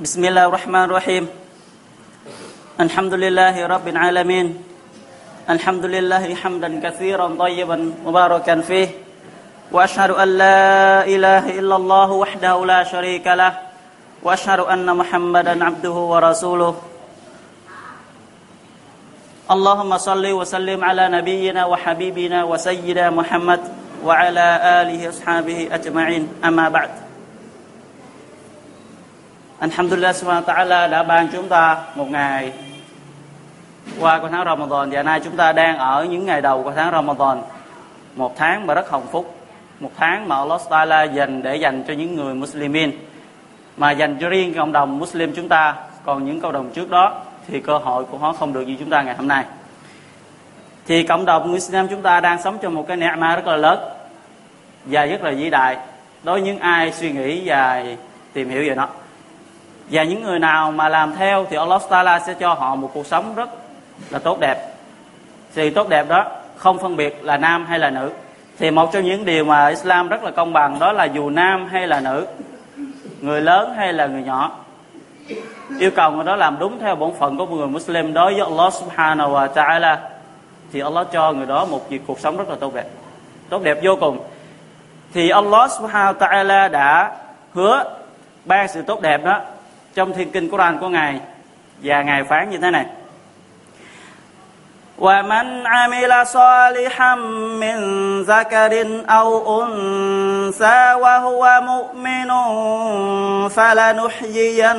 بسم الله الرحمن الرحيم الحمد لله رب العالمين الحمد لله حمدا كثيرا طيبا مباركا فيه واشهد ان لا اله الا الله وحده لا شريك له واشهد ان محمدا عبده ورسوله اللهم صل وسلم على نبينا وحبيبنا وسيدنا محمد وعلى اله واصحابه اجمعين اما بعد Alhamdulillah subhanahu wa ta'ala đã ban chúng ta một ngày qua của tháng Ramadan. Và nay chúng ta đang ở những ngày đầu của tháng Ramadan. Một tháng mà rất hồng phúc. Một tháng mà Allah Ta'ala dành để dành cho những người Muslimin. Mà dành cho riêng cộng đồng Muslim chúng ta. Còn những cộng đồng trước đó thì cơ hội của họ không được như chúng ta ngày hôm nay. Thì cộng đồng Muslim chúng ta đang sống trong một cái ni'ma rất là lớn và rất là vĩ đại. Đối với những ai suy nghĩ và tìm hiểu về nó và những người nào mà làm theo thì Allah Taala sẽ cho họ một cuộc sống rất là tốt đẹp. Sự tốt đẹp đó không phân biệt là nam hay là nữ. Thì một trong những điều mà Islam rất là công bằng đó là dù nam hay là nữ, người lớn hay là người nhỏ, yêu cầu người đó làm đúng theo bổn phận của một người Muslim đối với Allah Subhanahu wa Taala, thì Allah cho người đó một việc cuộc sống rất là tốt đẹp. Tốt đẹp vô cùng. Thì Allah Subhanahu wa Taala đã hứa ban sự tốt đẹp đó trong thiên kinh Quran của ngài và ngài phán như thế này ومن عمل صالحا من ذكر أو أنثى وهو مؤمن فلنحيينه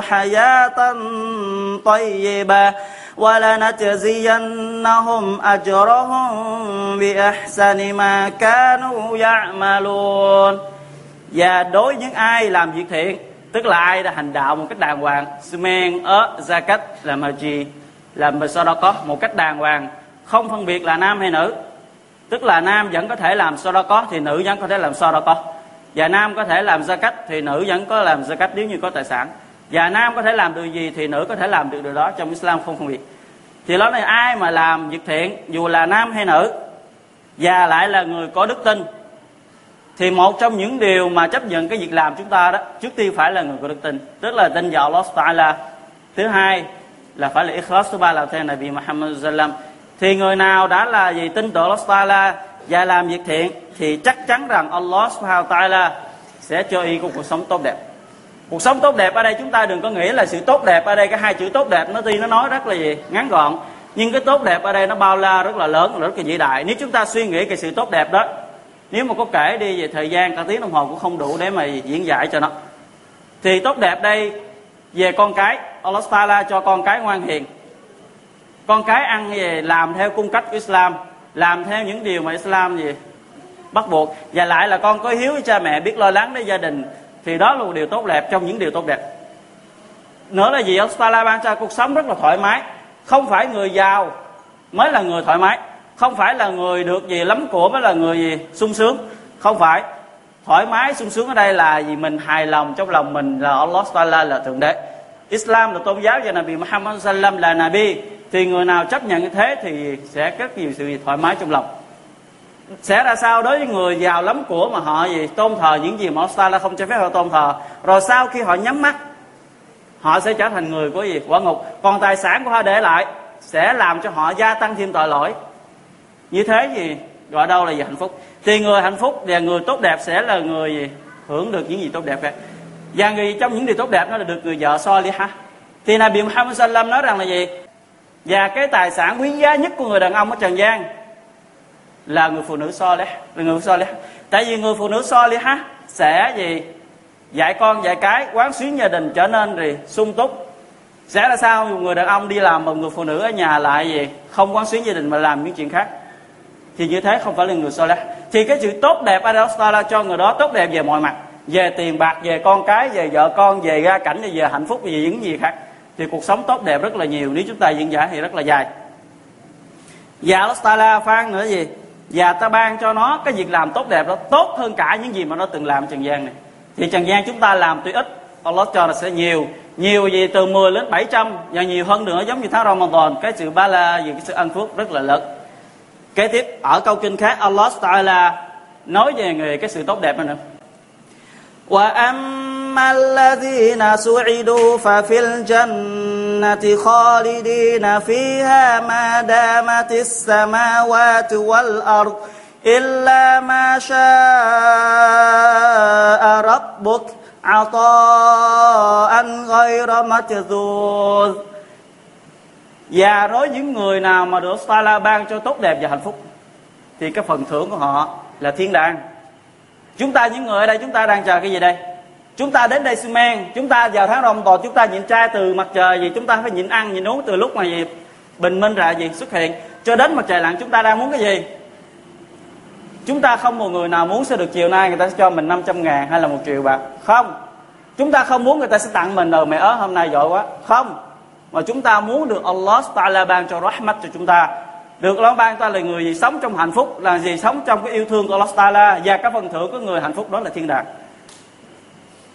حياة طيبة ولنجزينهم أجرهم بأحسن ما كانوا يعملون và đối những ai làm việc thiện tức là ai đã hành đạo một cách đàng hoàng? Sumen ở gia cách là mà gì? Làm mà sau đó có một cách đàng hoàng. Không phân biệt là nam hay nữ. Tức là nam vẫn có thể làm sau đó có, thì nữ vẫn có thể làm sau đó có. Và nam có thể làm gia cách thì nữ vẫn có làm gia cách nếu như có tài sản. Và nam có thể làm điều gì, thì nữ có thể làm được điều đó. Trong Islam không phân biệt. Thì lúc này ai mà làm việc thiện, dù là nam hay nữ, và lại là người có đức tin thì một trong những điều mà chấp nhận cái việc làm chúng ta đó, trước tiên phải là người có đức tin. Tức là tin vào Allah Taala. Thứ hai là phải là ikhlas. Thứ ba là theo Nabi Muhammad sallam thì người nào đã là gì tin tưởng Allah Taala và làm việc thiện, thì chắc chắn rằng Allah Subhanahu Taala sẽ cho y có cuộc sống tốt đẹp. Cuộc sống tốt đẹp ở đây chúng ta đừng có nghĩ là sự tốt đẹp ở đây, cái hai chữ tốt đẹp nó tuy nó nói rất là gì, ngắn gọn. Nhưng cái tốt đẹp ở đây nó bao la rất là lớn, rất là vĩ đại. Nếu chúng ta suy nghĩ cái sự tốt đẹp đó nếu mà có kể đi về thời gian, cả tiếng đồng hồ cũng không đủ để mà diễn giải cho nó. Thì tốt đẹp đây, về con cái Allah Taala cho con cái ngoan hiền. Con cái ăn về làm theo cung cách của Islam, làm theo những điều mà Islam gì bắt buộc. Và lại là con có hiếu với cha mẹ, biết lo lắng đến gia đình, thì đó là một điều tốt đẹp trong những điều tốt đẹp. Nữa là gì? Allah Taala ban cho cuộc sống rất là thoải mái. Không phải người giàu mới là người thoải mái không phải là người được gì lắm của mới là người gì sung sướng. Không phải. Thoải mái, sung sướng ở đây là vì mình hài lòng, trong lòng mình là Allah Taala là thượng đế. Islam là tôn giáo và Nabi Muhammad sallam là Nabi. Thì người nào chấp nhận như thế thì sẽ rất nhiều sự thoải mái trong lòng. Sẽ ra sao đối với người giàu lắm của mà họ gì tôn thờ những gì mà Allah Taala không cho phép họ tôn thờ. Rồi sau khi họ nhắm mắt, họ sẽ trở thành người của gì? Quả ngục. Còn tài sản của họ để lại sẽ làm cho họ gia tăng thêm tội lỗi như thế gì gọi đâu là gì? Hạnh phúc. Thì người hạnh phúc và người tốt đẹp sẽ là người gì? Hưởng được những gì tốt đẹp vậy và người trong những điều tốt đẹp nó là được người vợ soi đi ha. Thì Nabi Muhammad sallam nói rằng là gì? Và cái tài sản quý giá nhất của người đàn ông ở trần gian là người phụ nữ so lẽ là người so lẽ tại vì người phụ nữ so lẽ ha sẽ gì? Dạy con, dạy cái, quán xuyến gia đình trở nên gì? Sung túc. Sẽ là sao? Người đàn ông đi làm một người phụ nữ ở nhà lại gì? Không quán xuyến gia đình mà làm những chuyện khác thì như thế không phải là người Saleh thì cái sự tốt đẹp Allah Taala cho người đó, tốt đẹp về mọi mặt. Về tiền bạc, về con cái, về vợ con, về gia cảnh, về hạnh phúc, về những gì khác. Thì cuộc sống tốt đẹp rất là nhiều. Nếu chúng ta diễn giải thì rất là dài. Và Allah Taala phan nữa gì? Và ta ban cho nó cái việc làm tốt đẹp đó tốt hơn cả những gì mà nó từng làm trần gian này. Thì trần gian chúng ta làm tuy ít Allah cho là sẽ nhiều. Nhiều gì từ 10 đến 700 và nhiều hơn nữa, giống như tháng Ramadan. Cái sự ba la gì, cái sự ăn phước rất là lớn kế tiếp, ở câu kinh khác, Allah Taala nói về người, cái sự tốt đẹp này nữa. Wa ammalladhina su'idu fa fil jannati khalidina fiha ma damatis samawati wal ard illa ma sha'a rabbuk 'ata'an ghayra matdhud và đối với những người nào mà được Allah ban cho tốt đẹp và hạnh phúc, Thì cái phần thưởng của họ là thiên đàng. Chúng ta những người ở đây, chúng ta đang chờ cái gì đây? Chúng ta đến đây men Chúng ta vào tháng rồng tòa chúng ta nhịn trai từ mặt trời gì, Chúng ta phải nhịn ăn nhịn uống từ lúc mà gì, Bình minh ra gì xuất hiện. Cho đến mặt trời lặn, chúng ta đang muốn cái gì? Chúng ta không một người nào muốn sẽ được chiều nay người ta sẽ cho mình 500 ngàn hay là một triệu bạc. Không. Chúng ta không muốn người ta sẽ tặng mình Ờ mẹ ớ, hôm nay giỏi quá. Không. Mà chúng ta muốn được Allah Ta'ala ban cho rahmat cho chúng ta. Được Allah ban ta là người gì sống trong hạnh phúc, là gì sống trong cái yêu thương của Allah Ta'ala và các phần thưởng của người hạnh phúc đó là thiên đàng.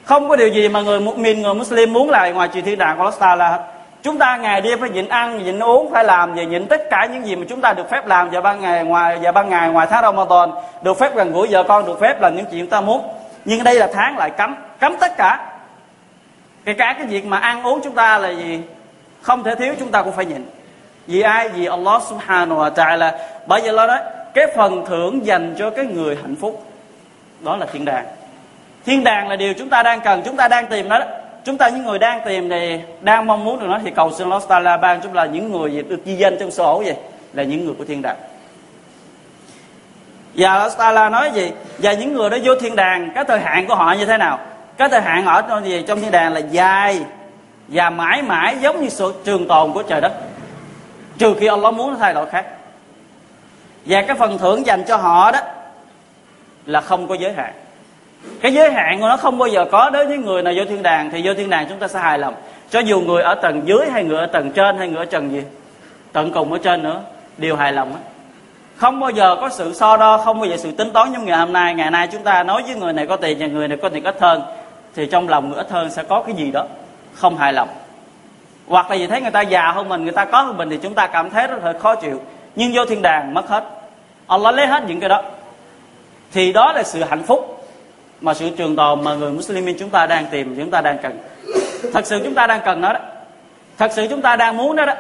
Không có điều gì mà người mình người Muslim muốn là ngoài trừ thiên đàng của Allah Ta'ala chúng ta ngày đêm phải nhịn ăn, nhịn uống, phải làm và nhịn tất cả những gì mà chúng ta được phép làm vào ban ngày, ngoài và ban ngày, ngoài tháng Ramadan. Được phép gần gũi vợ con, được phép làm những chuyện chúng ta muốn. Nhưng đây là tháng lại cấm cấm tất cả. Kể cả cái việc mà ăn uống chúng ta là gì? Không thể thiếu, chúng ta cũng phải nhịn. Vì ai? Vì Allah subhanahu wa ta'ala. Bởi vậy lo đó, cái phần thưởng dành cho cái người hạnh phúc, đó là thiên đàng. Thiên đàng là điều chúng ta đang cần, chúng ta đang tìm đó. Chúng ta những người đang tìm thì đang mong muốn được nó, thì cầu xin Allah Ta'ala ban chúng là những người được ghi danh trong sổ vậy, là những người của thiên đàng. Và Allah Ta'ala nói gì? Và những người đó vô thiên đàng, cái thời hạn của họ như thế nào? Cái thời hạn ở trong gì? Trong thiên đàng là dài và mãi mãi giống như sự trường tồn của trời đất. Trừ khi Allah muốn thay đổi khác. Và cái phần thưởng dành cho họ đó là không có giới hạn. Cái giới hạn của nó không bao giờ có đối với người nào vô thiên đàng, thì vô thiên đàng chúng ta sẽ hài lòng. Cho dù người ở tầng dưới hay người ở tầng trên hay người ở tầng gì, tận cùng ở trên nữa, đều hài lòng á không bao giờ có sự so đo, không bao giờ sự tính toán giống ngày hôm nay. Ngày nay chúng ta nói với người này có tiền và người này có tiền ít hơn, thì trong lòng người ít hơn sẽ có cái gì đó không hài lòng. Hoặc là vì thấy người ta già hơn mình, người ta có hơn mình thì chúng ta cảm thấy rất là khó chịu. Nhưng vô thiên đàng mất hết. Allah lấy hết những cái đó. Thì đó là sự hạnh phúc mà sự trường tồn mà người Muslimin chúng ta đang tìm, chúng ta đang cần. Thật sự chúng ta đang cần nó đó. Thật sự chúng ta đang muốn đó đó.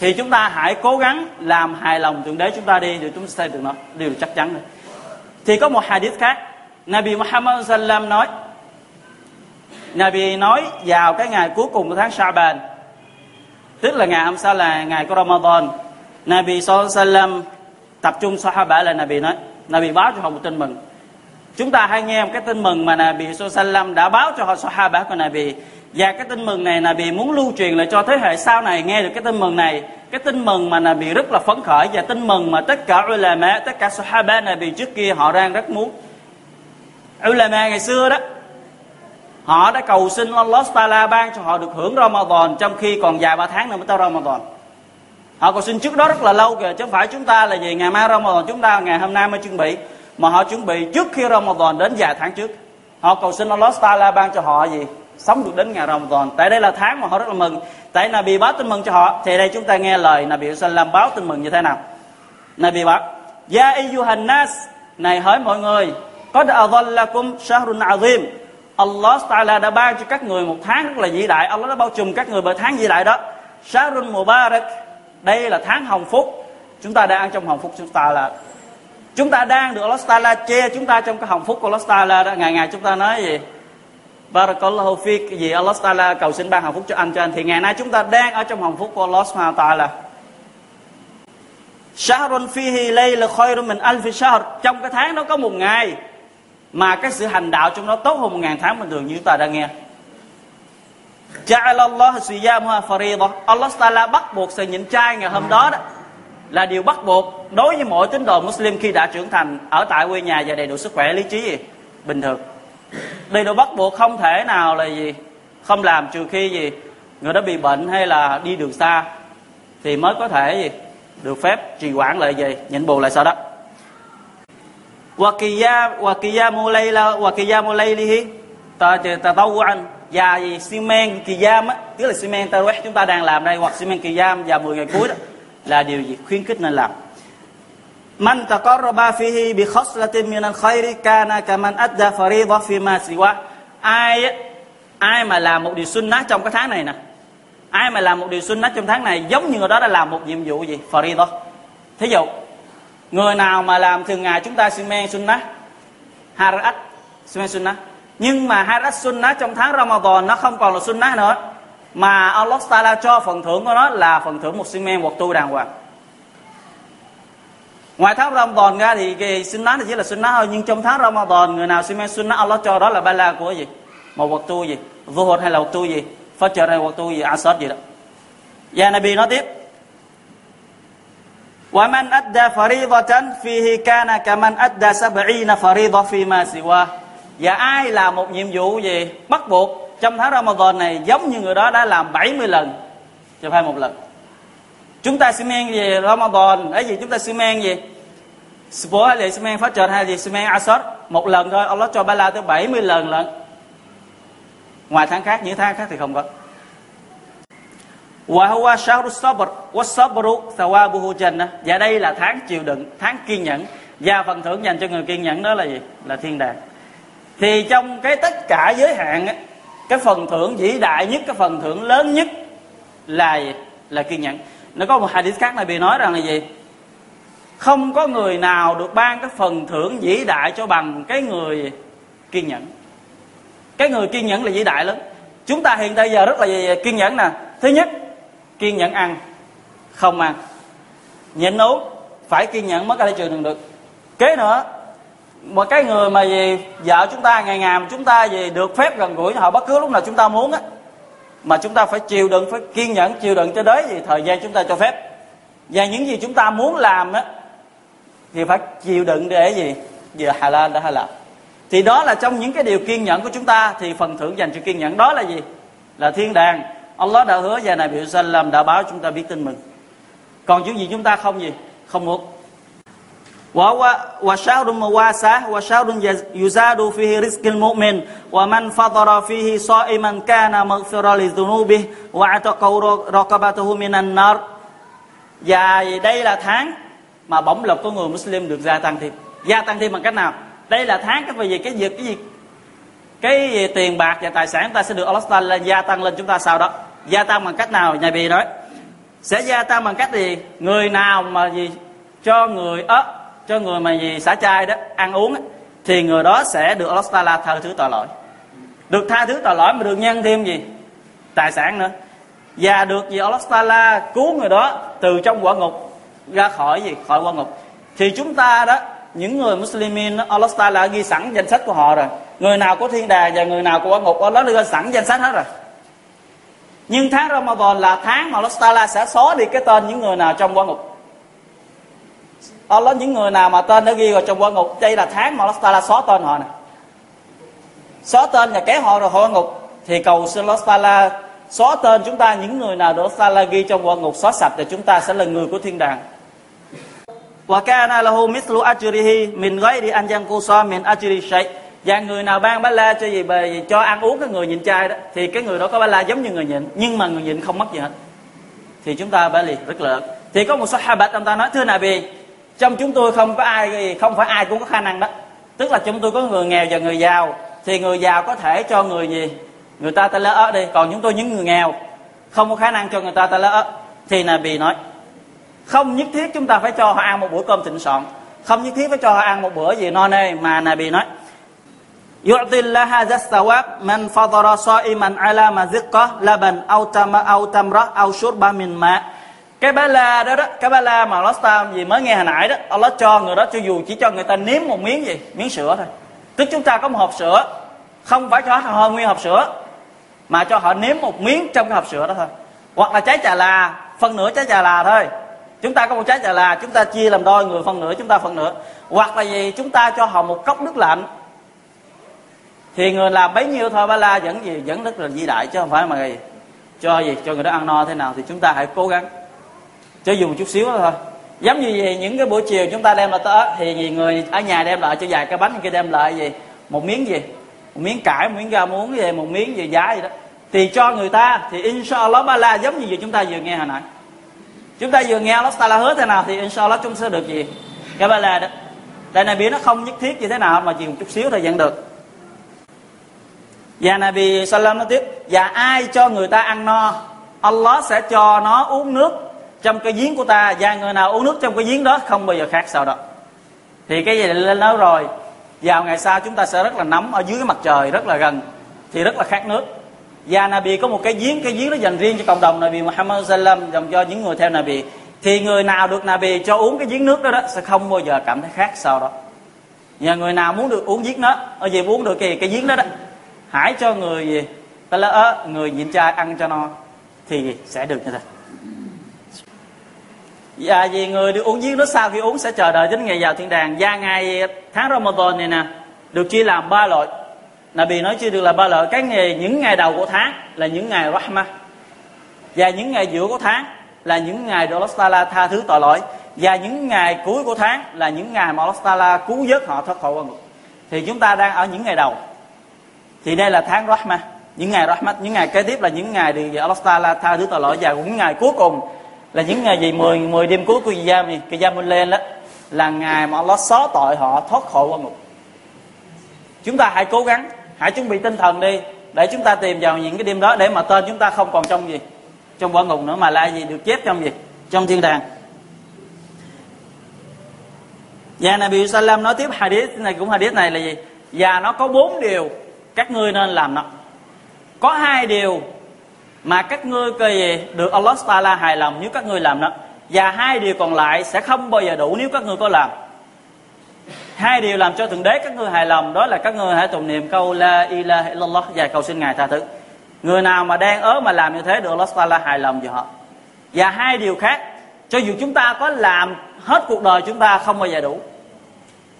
Thì chúng ta hãy cố gắng làm hài lòng thượng đế chúng ta đi để chúng ta sẽ được nó điều chắc chắn rồi. Thì có một hadith khác. Nabi Muhammad sallam nói Nabi nói vào cái ngày cuối cùng của tháng Sha'ban tức là ngày hôm sau là ngày của Ramadan. Nabi sallam tập trung Sahaba là Nabi nói, Nabi báo cho họ một tin mừng. Chúng ta hãy nghe một cái tin mừng mà Nabi sallam đã báo cho họ Sahaba của Nabi. Và cái tin mừng này Nabi muốn lưu truyền lại cho thế hệ sau này nghe được cái tin mừng này. Cái tin mừng mà Nabi rất là phấn khởi và tin mừng mà tất cả ulama, tất cả Sahaba Nabi trước kia họ đang rất muốn. Ulama ngày xưa đó họ đã cầu xin Allah Taala ban cho họ được hưởng Ramadan trong khi còn dài ba tháng nữa mới tới Ramadan. Họ cầu xin trước đó rất là lâu kìa, chứ không phải chúng ta là gì ngày mai Ramadan chúng ta, ngày hôm nay mới chuẩn bị, mà họ chuẩn bị trước khi Ramadan đến vài tháng trước. Họ cầu xin Allah Taala ban cho họ gì? Sống được đến ngày Ramadan. Tại đây là tháng mà họ rất là mừng. Tại Nabi báo tin mừng cho họ. Thì đây chúng ta nghe lời Nabi Sallam báo tin mừng như thế nào? Nabi báo Ya ayyuhan nas. Này hỏi mọi người có adallakum shahrun azim. Allah Ta'ala đã ban cho các người một tháng rất là vĩ đại. Allah đã bao trùm các người bởi tháng vĩ đại đó. Sharun Mubarak, đây là tháng hồng phúc. Chúng ta đang trong hồng phúc, chúng ta là chúng ta đang được Allah Ta'ala che chúng ta trong cái hồng phúc của Allah Ta'ala đó. Ngày ngày chúng ta nói gì? Barakallahu fi cái gì Allah Ta'ala cầu xin ban hồng phúc cho anh cho anh. Thì ngày nay chúng ta đang ở trong hồng phúc của Allah Subhanahu Ta'ala. Shahrun fihi layla khairun min alfi shahr. Trong cái tháng đó có một ngày mà cái sự hành đạo trong đó tốt hơn một ngàn tháng bình thường như chúng ta đã nghe. Ja'alallah siyamuha faridah. Allah Ta'ala bắt buộc sự nhịn chay ngày hôm đó đó là điều bắt buộc đối với mỗi tín đồ Muslim khi đã trưởng thành ở tại quê nhà và đầy đủ sức khỏe, lý trí gì? Bình thường. Đây điều bắt buộc không thể nào là gì? Không làm, trừ khi gì? Người đó bị bệnh hay là đi đường xa thì mới có thể gì? Được phép trì quản lại gì nhịn bù lại sau đó wakiyamu layla wakiyamu laylihi tatawuan và gì? Xi men kỳ giam á. Tức là xi men tarawih chúng ta đang làm đây, hoặc xi men kỳ giam và 10 ngày cuối đó, là điều gì? Khuyến khích nên làm. Man taqarraba fihi bi khaslatin min al-khairi kana kaman adda fariḍah fi ma siwa. Ai ai mà làm một điều sunnah trong cái tháng này nè, ai mà làm một điều sunnah trong tháng này, giống như người đó đã làm một nhiệm vụ gì? Faridah thí dụ người nào mà làm thường ngày chúng ta simen sunnah harat simen sunnah. Nhưng mà harat sunnah trong tháng ramadan nó không còn là sunnah nữa. Mà Allah Taala cho phần thưởng của nó là phần thưởng một simen một tu đàng hoàng. Ngoài tháng Ramadan ra thì cái sunnah thì chỉ là sunnah thôi. Nhưng trong tháng Ramadan, người nào simen sunnah, Allah cho đó là ba la của gì? Một vật tu gì? Vô hồn hay là vật tu gì? Fajr hay vật tu gì? Asad gì đó. Và Nabi nói tiếp. ومن أدى فريضة فيه كان كمن أدى سبعين فريضة فيما سواه và ai làm một nhiệm vụ gì bắt buộc trong tháng Ramadan này giống như người đó đã làm 70 lần chứ phải một lần chúng ta xi men gì Ramadan ấy gì chúng ta xi men gì Sport hay là xi men phát hay gì xi men Asad một lần thôi Allah cho ba la tới 70 lần lận ngoài tháng khác những tháng khác thì không có وهو شهر الصبر والصبر ثوابه جنة và đây là tháng chịu đựng, tháng kiên nhẫn. Và phần thưởng dành cho người kiên nhẫn đó là gì? Là thiên đàng. Thì trong cái tất cả giới hạn cái phần thưởng vĩ đại nhất, cái phần thưởng lớn nhất là gì? là kiên nhẫn. Nó có một hadith khác này bị nói rằng là gì? Không có người nào được ban cái phần thưởng vĩ đại cho bằng cái người kiên nhẫn. Cái người kiên nhẫn là vĩ đại lắm. Chúng ta hiện tại giờ rất là kiên nhẫn nè. Thứ nhất kiên nhẫn ăn, không ăn. Nhịn uống, phải kiên nhẫn mới có thể chịu đựng được. Kế nữa một cái người mà gì vợ chúng ta ngày ngày chúng ta gì được phép gần gũi họ, bất cứ lúc nào chúng ta muốn á, mà chúng ta phải chịu đựng, phải kiên nhẫn, chịu đựng cho đến gì thời gian chúng ta cho phép. Và những gì chúng ta muốn làm á, thì phải chịu đựng để gì? Để hà lan đã halal. Thì đó là trong những cái điều kiên nhẫn của chúng ta, thì phần thưởng dành cho kiên nhẫn đó là gì? Là thiên đàng. Allah đã hứa và Nabi Sallam đã báo chúng ta biết tin mừng còn những gì chúng ta không gì không muốn وشهر مواساة وشهر يزاد فيه رزق المؤمن ومن فطر فيه صائما كان مغفرا لذنوبه وعتق رقبته من النار và đây là tháng mà bổng lộc của người Muslim được gia tăng thêm gia tăng thêm bằng cách nào đây là tháng cái gì cái việc cái gì Cái tiền bạc và tài sản ta sẽ được Allah Taala gia tăng lên chúng ta sau đó. Gia tăng bằng cách nào, nhà bì nói? Sẽ gia tăng bằng cách gì? Người nào mà gì cho người ớ, cho người mà gì xả chai đó, ăn uống thì người đó sẽ được Allah Taala tha thứ tội lỗi. Được tha thứ tội lỗi mà được nhân thêm gì? Tài sản nữa. Và được gì Allah Taala cứu người đó từ trong quả ngục ra khỏi gì? Khỏi quả ngục. Thì chúng ta đó những người Muslimin Allah Taala ghi sẵn danh sách của họ rồi. Người nào có thiên đàng và người nào có quả ngục Allah ghi sẵn danh sách hết rồi. Nhưng tháng Ramadan là tháng mà Allah Taala sẽ xóa đi cái tên những người nào trong quả ngục. Allah những người nào mà tên đã ghi vào trong quả ngục, đây là tháng mà Allah Taala xóa tên họ nè. Xóa tên và kéo họ rồi họ ngục. Thì cầu xin Allah Taala xóa tên chúng ta. Những người nào đó Taala ghi trong quả ngục xóa sạch thì chúng ta sẽ là người của thiên đàng wa kana lahu mithlu ajrihi, min ghairi an yanqusa min ajri shay. Và người nào ban bá la cho gì về cho ăn uống cái người nhịn chay đó, thì cái người đó có bá la giống như người nhịn, nhưng mà người nhịn không mất gì hết. Thì chúng ta bá liền rất lớn. Thì có một số habat ông ta nói, thưa Nabi, trong chúng tôi không có ai không phải ai cũng có khả năng đó. Tức là chúng tôi có người nghèo và người giàu, thì người giàu có thể cho người gì? Người ta ta lỡ đi còn chúng tôi những người nghèo, không có khả năng cho người ta ta lỡ thì Nabi nói không nhất thiết chúng ta phải cho họ ăn một bữa cơm thịnh soạn không nhất thiết phải cho họ ăn một bữa gì no nê mà Nabi nói يعطي الله هذا الثواب من فضر صائما على مذقة لبن أو تم أو تمرة أو شرب من ماء cái ba la đó đó cái ba la mà Allah ta gì mới nghe hồi nãy đó Allah cho người đó cho dù chỉ cho người ta nếm một miếng gì miếng sữa thôi tức chúng ta có một hộp sữa không phải cho họ nguyên hộp sữa mà cho họ nếm một miếng trong cái hộp sữa đó thôi hoặc là trái trà là phân nửa trái trà là thôi chúng ta có một trái trà là chúng ta chia làm đôi, người phân nửa, chúng ta phân nửa. Hoặc là gì? Chúng ta cho họ một cốc nước lạnh. Thì người làm bấy nhiêu thôi, ba la vẫn gì? Vẫn rất là di đại, chứ không phải mà gì? Cho gì? Cho người đó ăn no thế nào thì chúng ta hãy cố gắng. Cho dùng một chút xíu thôi. Giống như gì những cái buổi chiều chúng ta đem lại tới, thì gì người ở nhà đem lại cho vài cái bánh kia đem lại gì? Một miếng gì? Một miếng cải, một miếng rau muống gì? Một miếng gì giá gì đó. Thì cho người ta, thì inshallah ba la giống như gì chúng ta vừa nghe hồi nãy chúng ta vừa nghe Allah Taala hứa thế nào thì inshallah chúng sẽ được gì? Cái ba là đó đây này biết nó không nhất thiết như thế nào, mà chỉ một chút xíu thời vẫn được. Và Nabi salam nói tiếp, và ai cho người ta ăn no, Allah sẽ cho nó uống nước trong cái giếng của ta, và người nào uống nước trong cái giếng đó không bao giờ khác sao đó. Thì cái gì lên nói rồi, vào ngày sau chúng ta sẽ rất là nóng ở dưới cái mặt trời, rất là gần, thì rất là khát nước và Nabi có một cái giếng cái giếng đó dành riêng cho cộng đồng Nabi Muhammad Sallam dành cho những người theo Nabi. Thì người nào được Nabi cho uống cái giếng nước đó, đó sẽ không bao giờ cảm thấy khát sau đó. Và người nào muốn được uống giếng đó ở gì uống được cái cái giếng đó đó hãy cho người gì? Ta lỡ ờ, người nhịn chay ăn cho no thì sẽ được như thế. Và vì người được uống giếng đó sau khi uống sẽ chờ đợi đến ngày vào thiên đàng. Và ngày tháng Ramadan này nè được chia làm ba loại. Nabi nói chưa được là ba lợi cái ngày những ngày đầu của tháng là những ngày Rahma và những ngày giữa của tháng là những ngày Allah tha thứ tội lỗi và những ngày cuối của tháng là những ngày mà Allah cứu vớt họ thoát khỏi quan ngục thì chúng ta đang ở những ngày đầu thì đây là tháng Rahma những ngày Rahmat những ngày kế tiếp là những ngày được Allah Taala tha thứ tội lỗi và những ngày cuối cùng là những ngày gì 10 10 đêm cuối của kỳ giam này cái giam lên đó là ngày mà Allah xóa tội họ thoát khỏi quan ngục chúng ta hãy cố gắng hãy chuẩn bị tinh thần đi, để chúng ta tìm vào những cái đêm đó để mà tên chúng ta không còn trong gì, trong quả ngục nữa mà là gì được chép trong gì, trong thiên đàng. Và Nabi Sallam nói tiếp hadith này, cũng hadith này là gì? Và nó có bốn điều các ngươi nên làm nó. Có hai điều mà các ngươi cơ gì? Được Allah Taala hài lòng nếu các ngươi làm đó và hai điều còn lại sẽ không bao giờ đủ nếu các ngươi có làm hai điều làm cho thượng đế, các ngươi hài lòng, đó là các ngươi hãy tụng niệm câu la ilaha illallah và cầu xin ngài tha thứ. Người nào mà đang ớ mà làm như thế được Allah Taala hài lòng với họ. Và hai điều khác, cho dù chúng ta có làm hết cuộc đời chúng ta không bao giờ đủ,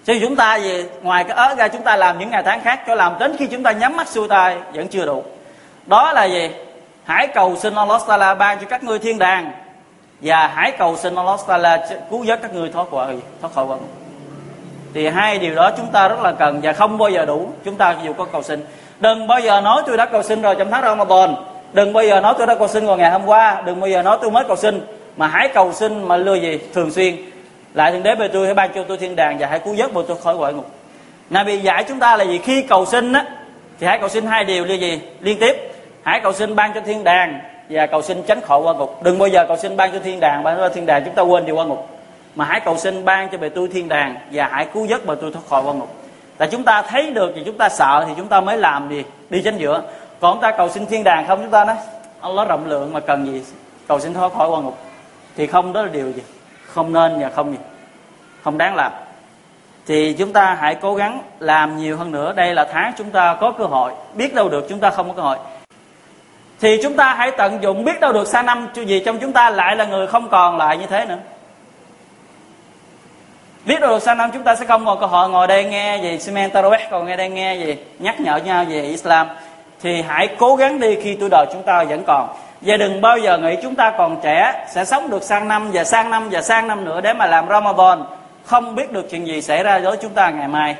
cho dù chúng ta gì, ngoài cái ớ ra chúng ta làm những ngày tháng khác, cho làm đến khi chúng ta nhắm mắt xuôi tay vẫn chưa đủ. Đó là gì? Hãy cầu xin Allah Taala ban cho các ngươi thiên đàng và hãy cầu xin Allah Taala cứu vớt các ngươi thoát khỏi thoát khỏi quẩn thì hai điều đó chúng ta rất là cần và không bao giờ đủ. Chúng ta dù có cầu xin. Đừng bao giờ nói tôi đã cầu xin rồi trong tháng Ramadan. Đừng bao giờ nói tôi đã cầu xin vào ngày hôm qua. Đừng bao giờ nói tôi mới cầu xin. Mà hãy cầu xin mà lừa gì? Thường xuyên. Lại thượng đế về tôi hãy ban cho tôi thiên đàng và hãy cứu giấc bộ tôi khỏi quả ngục. Nabi dạy chúng ta là gì? Khi cầu xin á, thì hãy cầu xin hai điều như gì? Liên tiếp. Hãy cầu xin ban cho thiên đàng và cầu xin tránh khỏi qua ngục. Đừng bao giờ cầu xin ban cho thiên đàng. Ban cho thiên đàng chúng ta quên đi qua ngục mà hãy cầu xin ban cho bề tôi thiên đàng và hãy cứu giấc bề tôi thoát khỏi qua ngục. Tại chúng ta thấy được thì chúng ta sợ thì chúng ta mới làm gì? Đi chính giữa. Còn chúng ta cầu xin thiên đàng không? Chúng ta nói, Allah rộng lượng mà cần gì cầu xin thoát khỏi quan ngục? Thì không, đó là điều gì? Không nên và không gì. Không đáng làm. Thì chúng ta hãy cố gắng làm nhiều hơn nữa. Đây là tháng chúng ta có cơ hội. Biết đâu được chúng ta không có cơ hội. Thì chúng ta hãy tận dụng biết đâu được sang năm. Gì trong chúng ta lại là người không còn lại như thế nữa biết đâu được sang năm chúng ta sẽ không còn cơ hội ngồi đây nghe về Simen Taraweh còn nghe đây nghe gì nhắc nhở nhau về Islam? Thì hãy cố gắng đi khi tuổi đời chúng ta vẫn còn. Và đừng bao giờ nghĩ chúng ta còn trẻ sẽ sống được sang năm và sang năm và sang năm nữa để mà làm Ramadan. Không biết được chuyện gì xảy ra với chúng ta ngày mai.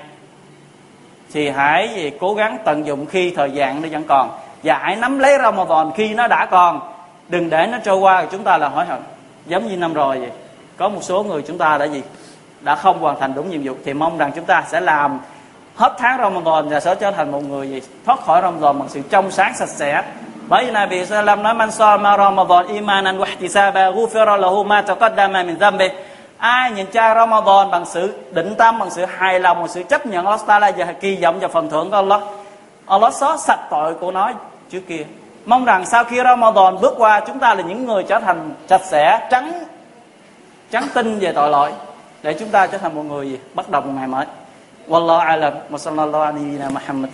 Thì hãy gì, cố gắng tận dụng khi thời gian nó vẫn còn. Và hãy nắm lấy Ramadan khi nó đã còn. Đừng để nó trôi qua chúng ta là hối hận. Giống như năm rồi vậy. Có một số người chúng ta đã gì? Đã không hoàn thành đúng nhiệm vụ, thì mong rằng chúng ta sẽ làm hết tháng Ramadan và sẽ trở thành một người gì, thoát khỏi Ramadan bằng sự trong sáng sạch sẽ. Bởi vì Nabi Sallam nói, man sama Ramadan imanan wa ihtisaba ghufira lahu ma taqaddama min dhanbi. Ai nhìn cha Ramadan bằng sự định tâm, bằng sự hài lòng, bằng sự chấp nhận, Allah Taala và kỳ vọng vào phần thưởng của Allah. Allah xóa sạch tội của nó trước kia. Mong rằng sau khi Ramadan bước qua, chúng ta là những người trở thành sạch sẽ, trắng trắng tinh về tội lỗi để chúng ta trở thành một người gì bắt đầu một ngày mới. Wallahu alam. Wa sallallahu alaihi wa Muhammad.